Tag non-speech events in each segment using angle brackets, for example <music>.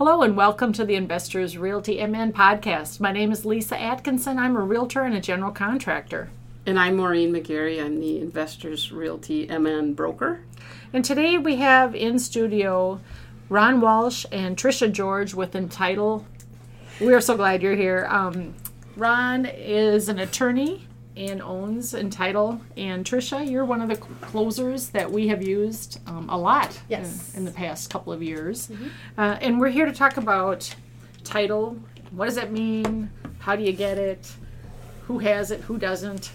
Hello and welcome to the Investors Realty MN podcast. My name is Lisa Atkinson. I'm a realtor and a general contractor. And I'm Maureen McGarry. I'm the Investors Realty MN broker. And today we have in studio Ron Walsh and Trisha George with Entitle. We are so glad you're here. Um, Ron is an attorney and owns Entitle. And Trisha, you're one of the closers that we have used um, a lot yes. in, in, the past couple of years. Mm-hmm. Uh, and we're here to talk about title. What does that mean? How do you get it? Who has it? Who doesn't?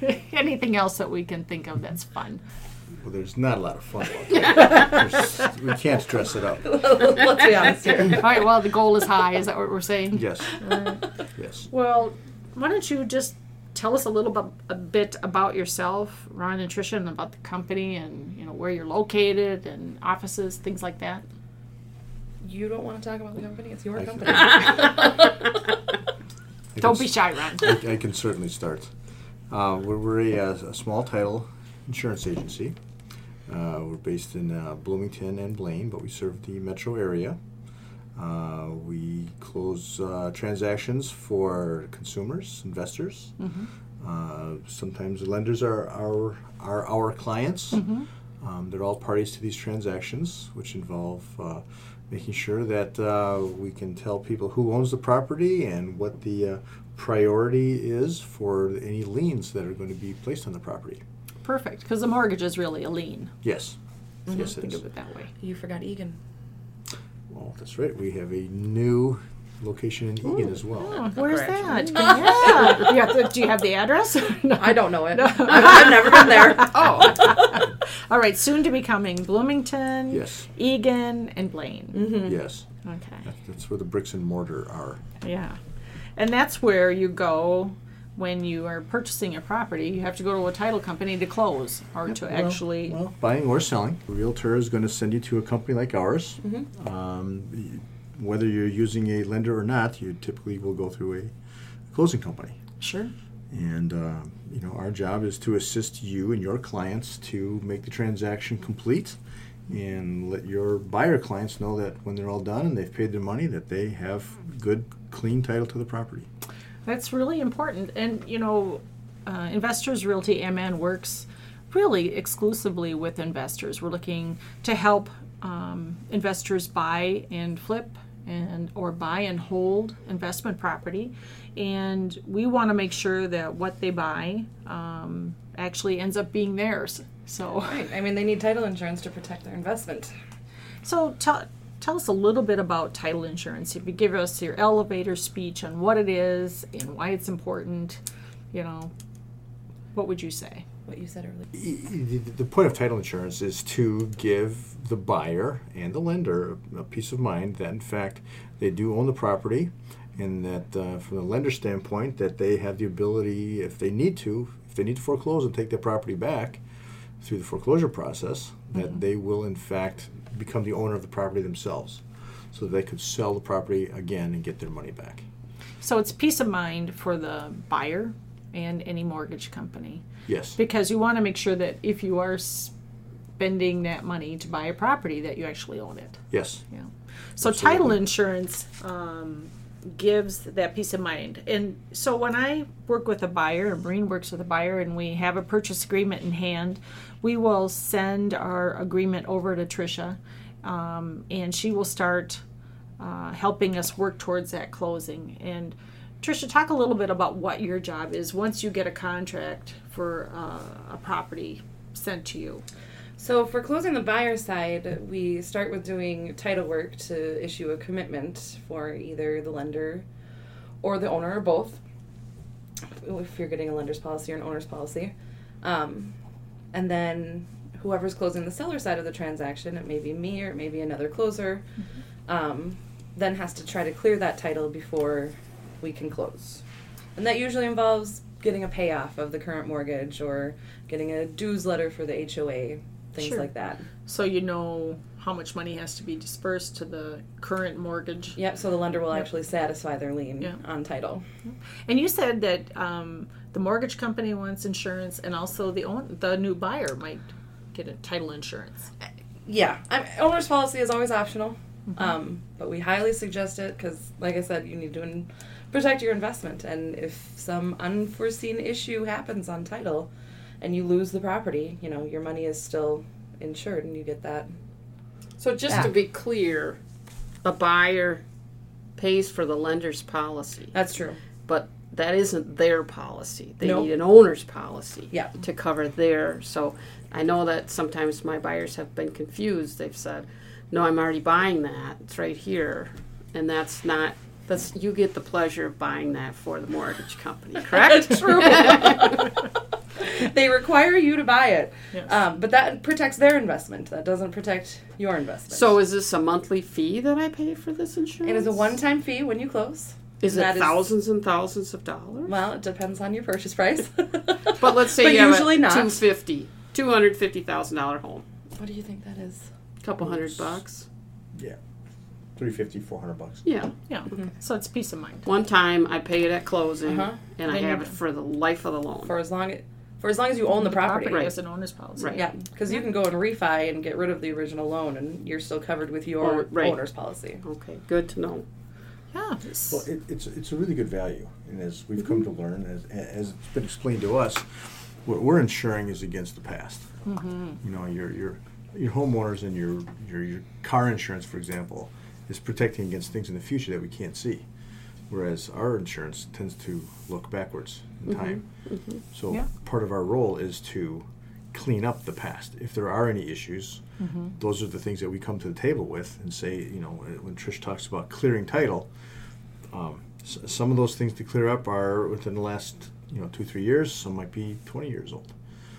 <laughs> Anything else that we can think of that's fun. Well, there's not a lot of fun <laughs> we can't stress it up. Let's be honest here. <laughs> All right, well, the goal is high. Is that what we're saying? Yes. Yes. Well, why don't you just tell us a little bit, a bit about yourself, Ron and Tricia, about the company and you know where you're located and offices, things like that. You don't want to talk about the company; it's your I company. <laughs> don't be shy, Ron. I, I can certainly start. Uh, we're, we're a, a, small title insurance agency. Uh, we're based in uh, Bloomington and Blaine, but we serve the metro area. Uh, we close uh, transactions for consumers, investors. Mm-hmm. Uh, sometimes lenders are our, are our clients. Mm-hmm. Um, they're all parties to these transactions, which involve uh, making sure that uh, we can tell people who owns the property and what the uh, priority is for any liens that are going to be placed on the property. Perfect, because the mortgage is really a lien. Yes. Mm-hmm. Yes, think of it that way. You forgot Eagan. Well, that's right. We have a new location in Eagan as well. Oh, where's that? <laughs> yeah. You to, do you have the address? <laughs> no. I don't know it. No. <laughs> I've never been there. Oh. All right. Soon to be coming Bloomington, yes. Eagan, and Blaine. Mm-hmm. Yes. Okay. That's where the bricks and mortar are. Yeah. And that's where you go when you are purchasing a property, you have to go to a title company to close or yep, to well, actually. Well, buying or selling. A realtor is going to send you to a company like ours. Mm-hmm. Um, whether you're using a lender or not, you typically will go through a closing company. Sure. And uh, you know, our job is to assist you and your clients to make the transaction complete, and let your buyer clients know that when they're all done and they've paid their money, that they have good, clean title to the property. That's really important. And, you know, uh, Investors Realty MN works really exclusively with investors. We're looking to help um, investors buy and flip and or buy and hold investment property and we want to make sure that what they buy um, actually ends up being theirs so right i mean they need title insurance to protect their investment so tell tell us a little bit about title insurance. If you give us your elevator speech on what it is and why it's important, you know, what would you say? What you said earlier. The point of title insurance is to give the buyer and the lender a peace of mind that, in fact, they do own the property, and that uh, from the lender standpoint, that they have the ability, if they need to, if they need to foreclose and take their property back through the foreclosure process, that mm-hmm. they will, in fact, become the owner of the property themselves so they could sell the property again and get their money back. So it's peace of mind for the buyer and any mortgage company. Yes. Because you want to make sure that if you are spending that money to buy a property, that you actually own it. Yes. Yeah. So Absolutely. title insurance um, gives that peace of mind. And so when I work with a buyer, and Maureen works with a buyer, and we have a purchase agreement in hand, we will send our agreement over to Trisha, um, and she will start uh, helping us work towards that closing. And Trisha, talk a little bit about what your job is once you get a contract for uh, a property sent to you. So, for closing the buyer side, we start with doing title work to issue a commitment for either the lender or the owner or both, if you're getting a lender's policy or an owner's policy. Um, and then whoever's closing the seller side of the transaction, it may be me or it may be another closer, mm-hmm. um, then has to try to clear that title before we can close. And that usually involves getting a payoff of the current mortgage or getting a dues letter for the HOA, things sure. like that. So you know how much money has to be dispersed to the current mortgage. Yep, so the lender will yep. actually satisfy their lien yeah. on title. And you said that um, the mortgage company wants insurance, and also the own, the new buyer might get a title insurance. Yeah, I'm, owner's policy is always optional. Um, but we highly suggest it because, like I said, you need to in- protect your investment. And if some unforeseen issue happens on title and you lose the property, you know, your money is still insured and you get that. So just Yeah. to be clear, a buyer pays for the lender's policy, That's true. but that isn't their policy. They Nope. need an owner's policy Yeah. to cover their. So I know that sometimes my buyers have been confused. They've said, "No, I'm already buying that. It's right here," and that's not. That's you get the pleasure of buying that for the mortgage company, correct? <laughs> <laughs> True. <laughs> <laughs> they require you to buy it. Yes. Um, but that protects their investment. That doesn't protect your investment. so is this a monthly fee that I pay for this insurance? it is a one-time fee when you close. Is it that is- thousands and thousands of dollars? Well, it depends on your purchase price. <laughs> But let's say But you have usually a not. 250 $250,000 home. what do you think that is? A couple hundred bucks. Yeah. 350, 400 bucks. Yeah. Yeah. So it's peace of mind. One time I pay it at closing Uh-huh. and I have it for the life of the loan. For as long for as long as you own the property. Right. as an owner's policy. Right. Yeah, because you can go and refi and get rid of the original loan, and you're still covered with your Oh, right. owner's policy. okay, good to know. Yeah. it's- Well, it, it's it's a really good value, and as we've come to mm-hmm. learn, as as it's been explained to us, what we're insuring is against the past. Mm-hmm. You know, your your your homeowners and your, your your car insurance, for example, is protecting against things in the future that we can't see, whereas our insurance tends to look backwards in mm-hmm, time. Mm-hmm. So Yeah. part of our role is to clean up the past. If there are any issues, mm-hmm. those are the things that we come to the table with and say, you know, when Trish talks about clearing title, um, s- some of those things to clear up are within the last, you know, two three years. Some might be 20 years old.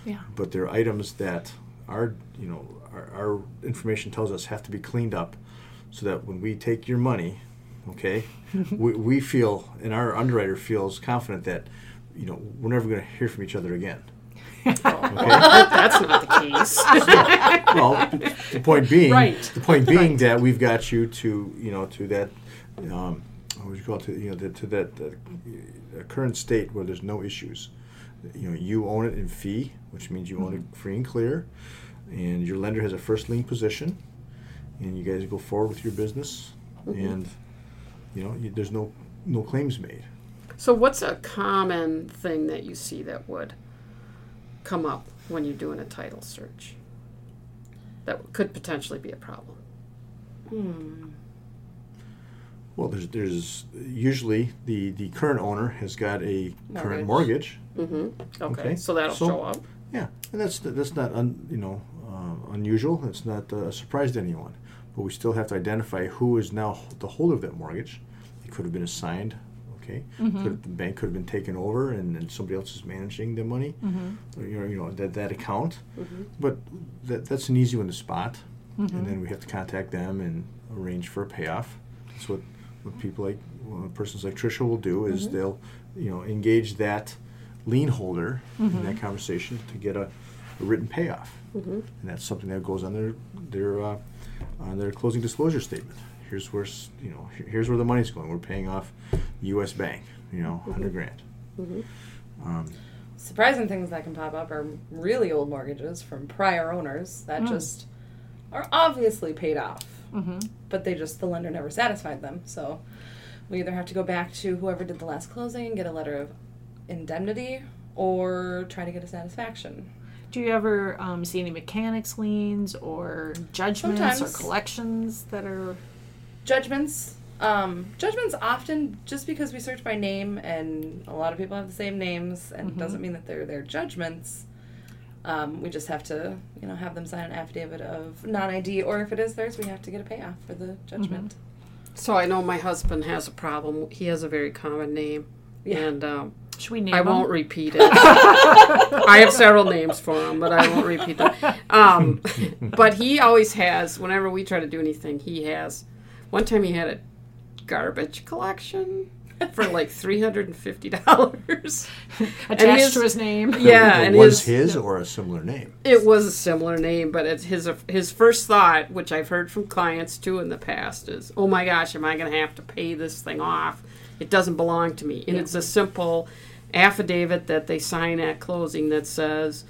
Yeah. But they're items that our, you know, our, our information tells us have to be cleaned up, so that when we take your money, okay, we, we feel and our underwriter feels confident that, you know, we're never going to hear from each other again. Okay. <laughs> That's not the case. <laughs> well, the point being, Right. the point being that we've got you to, you know, to that, um, what would you call it, to, you know, to, to that uh, current state where there's no issues. You know, you own it in fee, which means you own it free and clear, and your lender has a first lien position, and you guys go forward with your business, and you know, you, there's no no claims made. so, what's a common thing that you see that would come up when you're doing a title search that could potentially be a problem? Well, there's there's usually the the current owner has got a current Mortgage. mortgage. Mm-hmm. Okay, Okay, so that'll so- show up. Yeah, and that's that's not un, you know uh, unusual. It's not uh, a surprise to anyone. But we still have to identify who is now the holder of that mortgage. It could have been assigned. Okay, mm-hmm. could, the bank could have been taken over, and, and somebody else is managing the money. Or, you know, you know that that account. Mm-hmm. But that that's an easy one to spot, and then we have to contact them and arrange for a payoff. That's what what people like well, persons like Trisha will do is they'll you know engage that lien holder in that conversation to get a, a written payoff, and that's something that goes on their their uh, on their closing disclosure statement. Here's where you know here's where the money's going. We're paying off U.S. Bank, you know, 100 mm-hmm. grand. Mm-hmm. Um, Surprising things that can pop up are really old mortgages from prior owners that mm. just are obviously paid off, mm-hmm. but they just the lender never satisfied them. So we either have to go back to whoever did the last closing and get a letter of indemnity, or try to get a satisfaction. Do you ever um, see any mechanics liens or judgments Sometimes. or collections that are? judgments um, judgments often just because we search by name and a lot of people have the same names and it doesn't mean that they're their judgments um, we just have to you know have them sign an affidavit of non-id or if it is theirs we have to get a payoff for the judgment So I know my husband has a problem. He has a very common name, Yeah. and um, Should we name I them? won't repeat it. I have several names for him, but I won't repeat them. Um, <laughs> but he always has. Whenever we try to do anything, he has. One time he had a garbage collection for like <laughs> three hundred and fifty dollars. <laughs> attached his- to his name. Yeah, it and was his, his or a similar name. It was a similar name, but it's his his first thought, which I've heard from clients too in the past, is, "Oh my gosh, am I going to have to pay this thing off? It doesn't belong to me." And it's a simple affidavit that they sign at closing that says,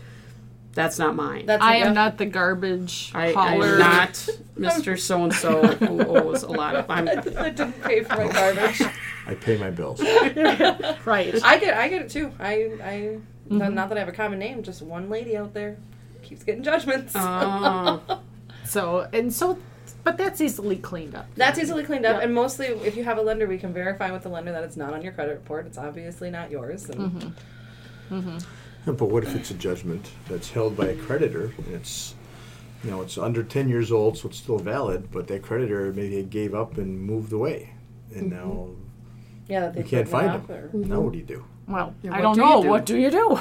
That's not mine. That's I yeah. am not the garbage I, I'm not <laughs> Mr. So and so who owes a lot of. I'm, <laughs> I didn't pay for my garbage. I pay my bills. <laughs> right. I get I get it too. I I not, mm-hmm. not that I have a common name, just one lady out there keeps getting judgments. oh, So and so, but that's easily cleaned up. That's easily cleaned up, Yeah. and mostly if you have a lender, we can verify with the lender that it's not on your credit report. It's obviously not yours. And mm-hmm. Mm-hmm. But what if it's a judgment that's held by a creditor and it's, you know, it's under 10 years old, so it's still valid, but that creditor maybe gave up and moved away. And mm-hmm. now yeah, that they you can't find off them. or- Now what do you do? Well, Yeah, I don't do know. do? What do you do?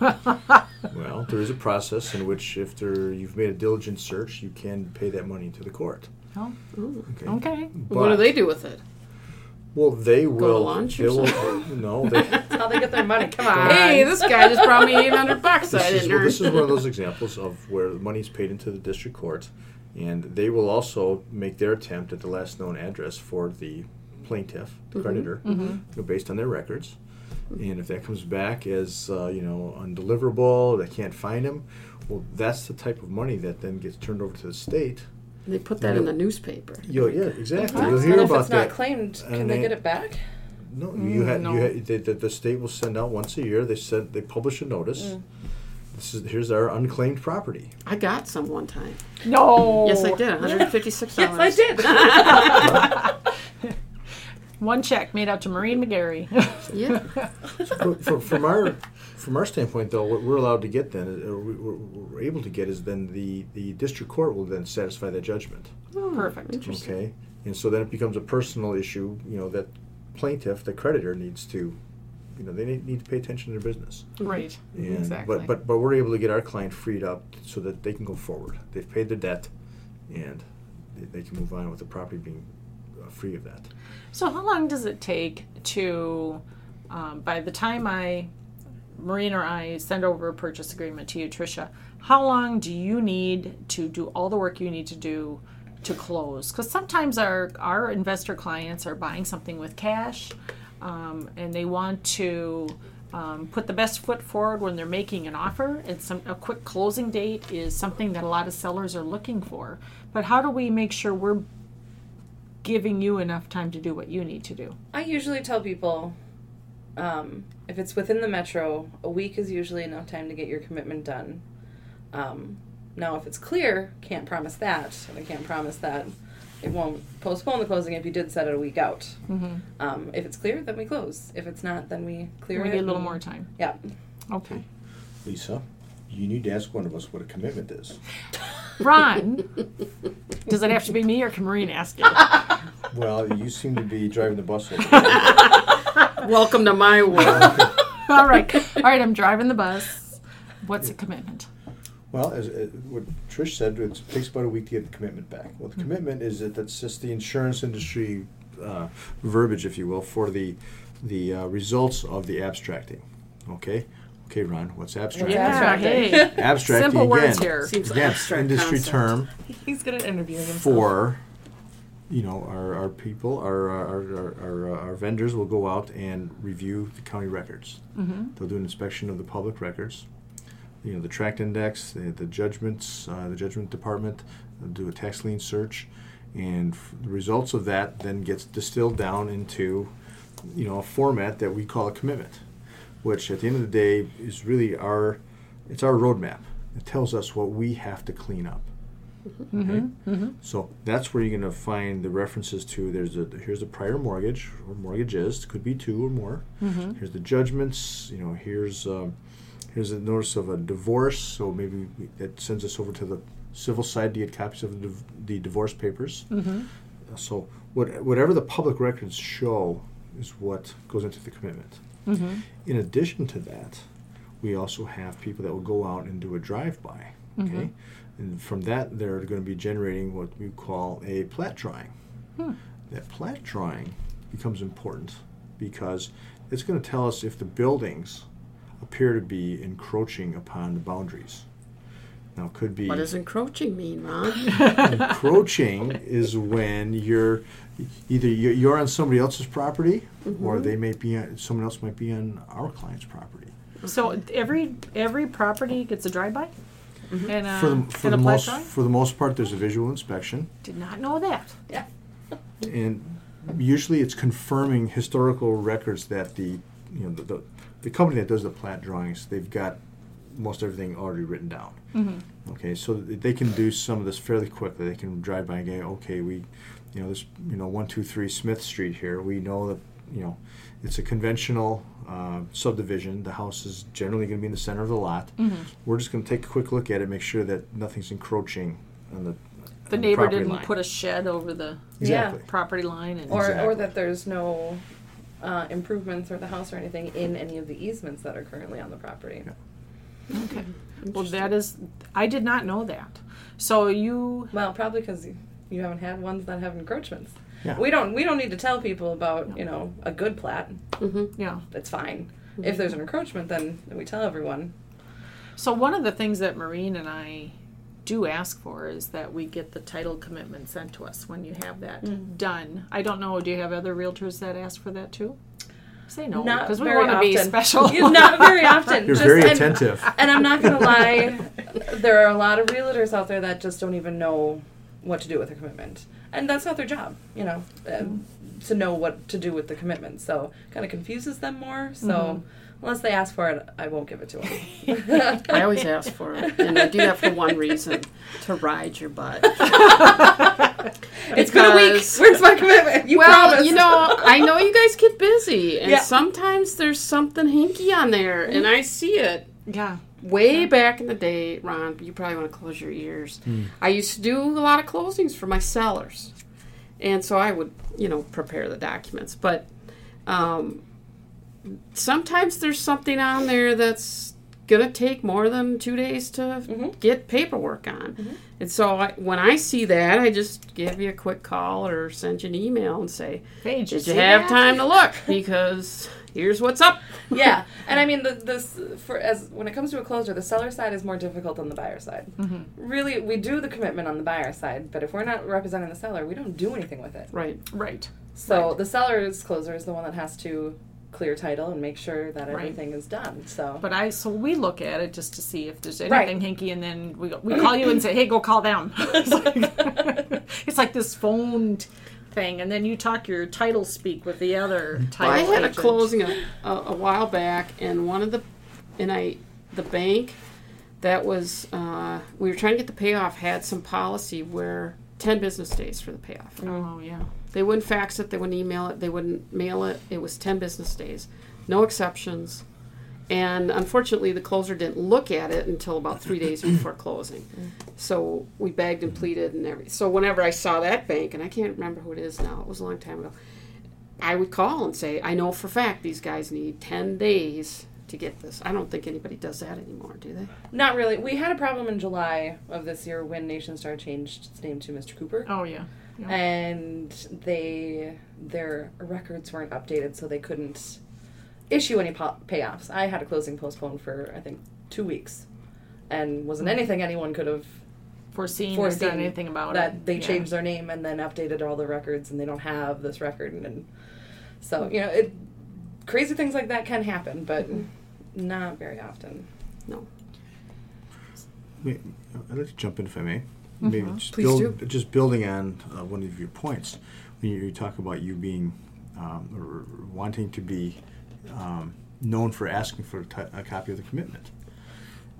<laughs> Well, there is a process in which if there, you've made a diligent search, you can pay that money to the court. Oh, Okay. okay. what do they do with it? Well, they will. lunch they or will uh, no, they, <laughs> That's how they get their money. Come on. Hey, this guy just brought me 800 bucks this, is, didn't well, this is one of those <laughs> examples of where the money is paid into the district court, and they will also make their attempt at the last known address for the plaintiff, the mm-hmm. creditor, mm-hmm. you know, based on their records. And if that comes back as uh, you know undeliverable, they can't find him, well, that's the type of money that then gets turned over to the state. They put that in the newspaper. You'll, yeah, exactly. What? You'll And hear if it's that. not claimed, can and they they- get it back? No, you had no. you had they, the, the state will send out once a year. They said they publish a notice. Mm. This is here's our unclaimed property. I got some one time. No. Yes, I did. $156. <laughs> Yes, I did. <laughs> <laughs> One check made out to Maureen McGarry. <laughs> Yeah. But from, from our from our standpoint, though, what we're allowed to get then, uh, we- we're, we're able to get is then the the district court will then satisfy that judgment. Perfect. Interesting. Okay, and so then it becomes a personal issue. You know that plaintiff, the creditor, needs to, you know, they need, need to pay attention to their business. Right. And, exactly. But but but we're able to get our client freed up so that they can go forward. They've paid their debt, and they, they can move on with the property being uh, free of that. So how long does it take to, um, by the time I, Maureen or I send over a purchase agreement to you, Tricia, how long do you need to do all the work you need to do to close? Because sometimes our our investor clients are buying something with cash, um, and they want to. Um, put the best foot forward when they're making an offer. And some a quick closing date is something that a lot of sellers are looking for. But how do we make sure we're giving you enough time to do what you need to do? I usually tell people um, if it's within the metro, a week is usually enough time to get your commitment done. Um, now, if it's clear, can't promise that. And I can't promise that it won't postpone the closing if you did set it a week out. Um, if it's clear, then we close. If it's not, then we clear we it. need a little more time. Yeah. Okay. Lisa, you need to ask one of us what a commitment is. <laughs> Ron, does it have to be me or can Maureen ask you? Well, you seem to be driving the bus. Over there. <laughs> Welcome to my world. <laughs> All right. All right, I'm driving the bus. What's a commitment? Well, as uh, what Trish said, it takes about a week to get the commitment back. Well, the commitment is that that's just the insurance industry uh, verbiage, if you will, for the the uh, results of the abstracting. Okay, okay, Ron, what's abstracting? Yeah, abstracting. hey. Abstracting Simple again. words here. Seems Again, abstract industry concept. term <laughs> He's good at interviewing himself. for you know our, our people our our, our, our, uh, our vendors will go out and review the county records Mm-hmm. they'll do an inspection of the public records you know the tract index the, the judgments uh, the judgment department they'll do a tax lien search and f- the results of that then gets distilled down into you know a format that we call a commitment which at the end of the day is really our it's our roadmap it tells us what we have to clean up okay so that's where you're going to find the references to. There's a here's a prior mortgage or mortgages could be two or more. Here's the judgments. You know, here's um, here's a notice of a divorce. So maybe we, that sends us over to the civil side to get copies of the, div- the divorce papers. Uh, So what, whatever the public records show is what goes into the commitment. Mm-hmm. In addition to that, we also have people that will go out and do a drive-by. Mm-hmm. Okay, and from that they're going to be generating what we call a plat drawing. Hmm. That plat drawing becomes important because it's going to tell us if the buildings appear to be encroaching upon the boundaries. Now, it could be What does encroaching mean, Ron? <laughs> encroaching is when you're either you're, you're on somebody else's property or they may be on, someone else might be on our client's property. So every every property gets a drive-by? And, uh, For the, for and the a plat most drawing? for the most part, there's a visual inspection, Did not know that. Yeah. and usually it's confirming historical records that the you know the, the, the company that does the plat drawings they've got most everything already written down. Mm-hmm. Okay, so they can do some of this fairly quickly. They can drive by and go, okay, we, you know, this, you know, one two three Smith Street here. We know that, you know, it's a conventional uh, subdivision. The house is generally going to be in the center of the lot. Mm-hmm. We're just going to take a quick look at it, make sure that nothing's encroaching on the. The on neighbor property didn't line. put a shed over the exactly. property line and Or, or that there's no uh, improvements or the house or anything in any of the easements that are currently on the property. Yeah. Okay. Well, that is, I did not know that. So you, Well, probably because you, you haven't had ones that have encroachments. Yeah. We don't we don't need to tell people about you know a good plat. Mm-hmm. yeah. That's fine. If there's an encroachment, then we tell everyone. So one of the things that Maureen and I do ask for is that we get the title commitment sent to us when you have that Mm. done. I don't know. Do you have other realtors that ask for that too? Say no Not because we very want to be often. special. <laughs> Not very often. You're Just- very and- attentive. <laughs> And I'm not gonna lie, <laughs> there are a lot of realtors out there that just don't even know what to do with a commitment, and that's not their job, you know, um, to know what to do with the commitment. So kind of confuses them more. So unless they ask for it, I won't give it to them. I always ask for it, and I do that for one reason: to ride your butt. <laughs> it's been a week. Where's my commitment? You well, promised. you know, <laughs> I know you guys get busy, and Yeah. sometimes there's something hinky on there, and I see it. yeah. Way back in the day, Ron, you probably want to close your ears. I used to do a lot of closings for my sellers, and so I would, you know, prepare the documents. But um, sometimes there's something on there that's gonna take more than two days to Mhm. get paperwork on. And so I, when I see that, I just give you a quick call or send you an email and say, Hey, "Did you have that? time to look? <laughs> Because here's what's up." yeah, and I mean, the, this for as when it comes to a closer, the seller side is more difficult than the buyer side. Mhm. Really, we do the commitment on the buyer side, but if we're not representing the seller, we don't do anything with it. Right. Right. So Right. the seller's closer is the one that has to clear title and make sure that Right. everything is done. So But I so we look at it just to see if there's Right. anything hinky, and then we we call you and say, "Hey, go call them." <laughs> it's, like, <laughs> it's like this phone thing, and then you talk your title speak with the other Well, title. I had a closing a, a, a while back, and one of the, and I, the bank, that was, uh, we were trying to get the payoff had some policy where ten business days for the payoff. Oh yeah. They wouldn't fax it, they wouldn't email it, they wouldn't mail it. It was ten business days, no exceptions. And unfortunately, the closer didn't look at it until about three days before closing. So we begged and pleaded and everything. So whenever I saw that bank, and I can't remember who it is now, it was a long time ago, I would call and say, I know for a fact these guys need 10 days to get this. I don't think anybody does that anymore, do they? not really. We had a problem in July of this year when Nationstar changed its name to Mr. Cooper. Oh yeah. Yeah. and they their records weren't updated, so they couldn't issue any po- payoffs. I had a closing postponed for I think two weeks, and wasn't hmm. anything anyone could have Foreseen, foreseen or anything about that it. they Yeah. changed their name and then updated all the records, and they don't have this record, and, and so you know it. Crazy things like that can happen, but mm-hmm. not very often. No. Wait, I'd like to jump in if I may. Maybe just, Please build, do. just building on uh, one of your points when you, you talk about you being um, or wanting to be um, known for asking for a, copy of the commitment.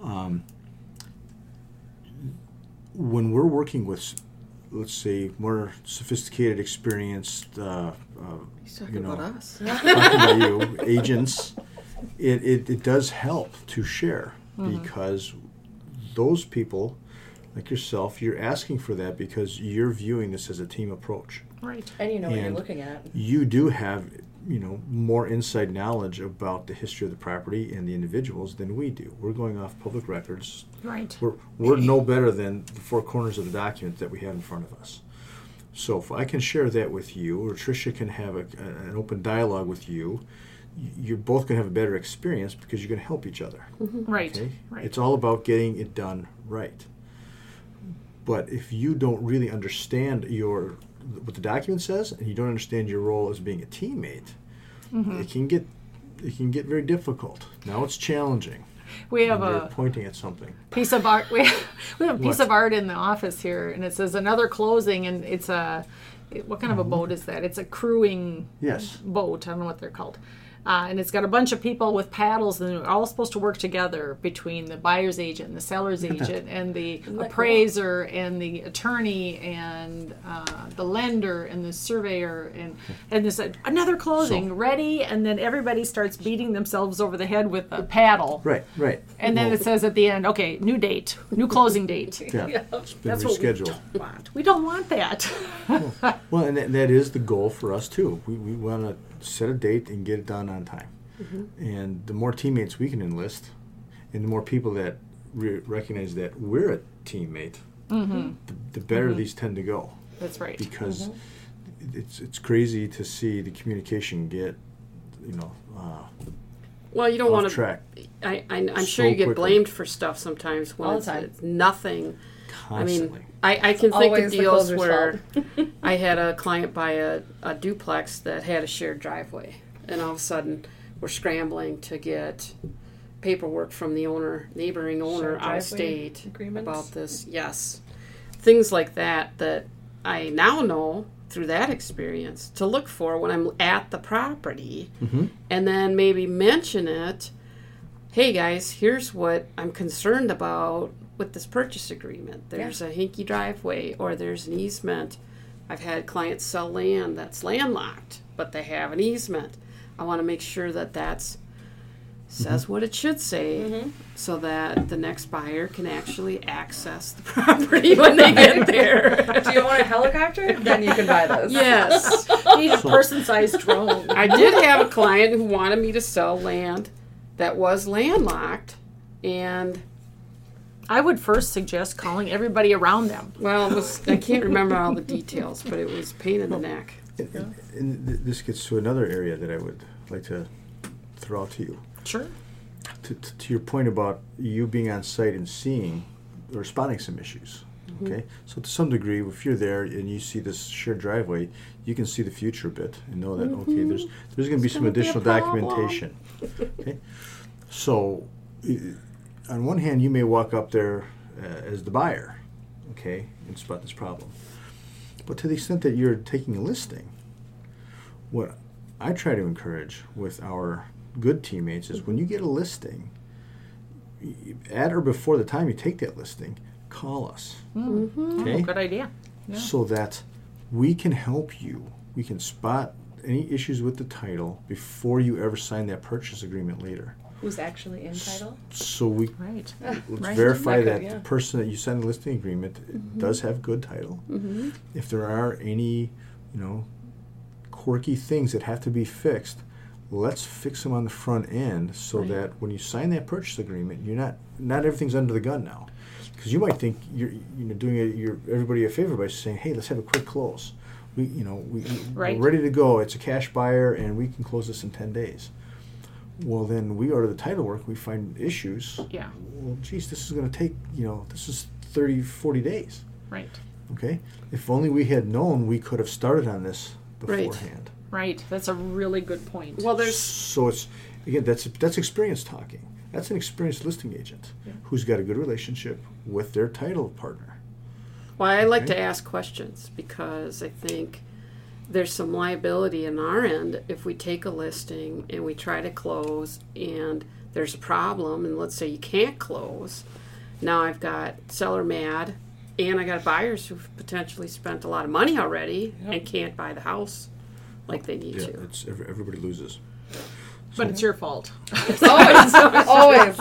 Um, when we're working with, let's say, more sophisticated, experienced, uh, uh, you know, about us. <laughs> talking about you, agents, it, it, it does help to share because those people, like yourself, you're asking for that because you're viewing this as a team approach. Right. And you know what you're looking at. You do have, you know, more inside knowledge about the history of the property and the individuals than we do. We're going off public records. Right. We're, we're no better than the four corners of the document that we have in front of us. So if I can share that with you, or Tricia can have a, an open dialogue with you, you're both going to have a better experience because you're going to help each other. Mm-hmm. Right. Okay? Right. It's all about getting it done right. But if you don't really understand your what the document says, and you don't understand your role as being a teammate, Mm-hmm. it can get it can get very difficult. Now it's challenging. we have a pointing at something. piece of art. <laughs> We have, we have a piece What? of art in the office here, and it says another closing, and it's a what kind of a boat is that? It's a crewing Yes. boat. I don't know what they're called. Uh, and it's got a bunch of people with paddles, and they're all supposed to work together between the buyer's agent, and the seller's agent, and the that cool? appraiser, and the attorney, and uh, the lender, and the surveyor, and and this uh, another closing So- ready, and then everybody starts beating themselves over the head with the paddle, Right, right. and then Well, it says at the end, okay, new date, new closing date. <laughs> yeah, it's been That's what we don't want. We don't want that. Well, and that, that is the goal for us too. We, we want to set a date and get it done on time. Mm-hmm. And the more teammates we can enlist, and the more people that re- recognize that we're a teammate, mm-hmm. the, the better mm-hmm. these tend to go. That's right. Because it's it's crazy to see the communication get, you know, uh, Well, you don't want to. track I, I, I'm sure you get quickly. blamed for stuff sometimes when All it's, time. it's nothing. I mean, I, I can think Always of deals where <laughs> I had a client buy a, a duplex that had a shared driveway, and all of a sudden we're scrambling to get paperwork from the owner, neighboring owner Shared out of state agreements? about this. Yes, things like that that I now know through that experience to look for when I'm at the property, Mhm. and then maybe mention it. Hey guys, here's what I'm concerned about with this purchase agreement. There's a hinky driveway or there's an easement. I've had clients sell land that's landlocked, but they have an easement. I want to make sure that that's says mm-hmm. what it should say mm-hmm. so that the next buyer can actually access the <laughs> property when they get <laughs> there. Do you want a helicopter? then you can buy those. yes. <laughs> Need a person-sized drone. I did have a client who wanted me to sell land that was landlocked and I would first suggest calling everybody around them. well, it was I can't remember all the details, but it was pain in the neck. And, and- and this gets to another area that I would like to throw out to you. Sure. to, to, to your point about you being on site and seeing or spotting some issues. Mm-hmm. Okay, so to some degree, if you're there and you see this shared driveway, you can see the future a bit and know that okay, there's mm-hmm. there's going to be some gonna be additional problem. documentation. okay, so i- on one hand, you may walk up there uh, as the buyer, okay, and spot this problem. But to the extent that you're taking a listing, what I try to encourage with our good teammates is when you get a listing, at or before the time you take that listing, call us. Okay? Good idea. Yeah. So that we can help you. We can spot any issues with the title before you ever sign that purchase agreement later. Who's actually in title? So we Right. let's Right. verify That that yeah. the person that you signed the listing agreement mm-hmm. does have good title. Mm-hmm. If there are any, you know, quirky things that have to be fixed, let's fix them on the front end so that when you sign that purchase agreement, you're not not everything's under the gun now, because you might think you're you know doing a, you're everybody a favor by saying, hey, let's have a quick close. We you know we Right. we're ready to go. It's a cash buyer, and we can close this in ten days. Well, then we order the title work. We find issues. Yeah. Well, geez, this is going to take you know this is 30, 40 days. Right. Okay, if only we had known, we could have started on this beforehand. Right. right. That's a really good point. Well, there's So it's again that's that's experience talking. That's an experienced listing agent who's got a good relationship with their title partner. Well, I like Okay. to ask questions because I think there's some liability in our end if we take a listing and we try to close and there's a problem and let's say you can't close. Now I've got seller mad and I got buyers who've potentially spent a lot of money already and can't buy the house like they need Yeah, to. it's everybody loses. but it's your fault. It's always, <laughs> always.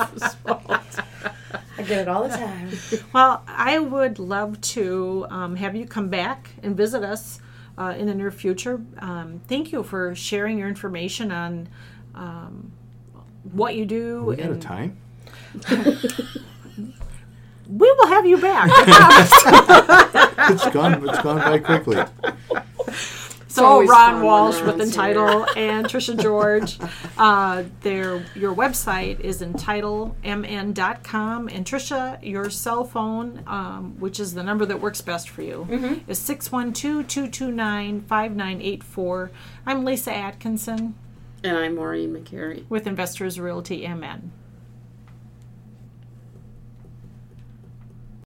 I get it all the time. Well, I would love to um, have you come back and visit us uh, in the near future. Um, thank you for sharing your information on um, what you do. We got a time. <laughs> we will have you back. <laughs> <laughs> It's gone. It's gone by quickly. So Ron Walsh with Entitle <laughs> and Trisha George. Uh, their your website is entitlemn.com and Trisha, your cell phone, um, which is the number that works best for you, is 612-229-5984. I'm Lisa Atkinson And I'm Maureen McGarry. with Investors Realty MN.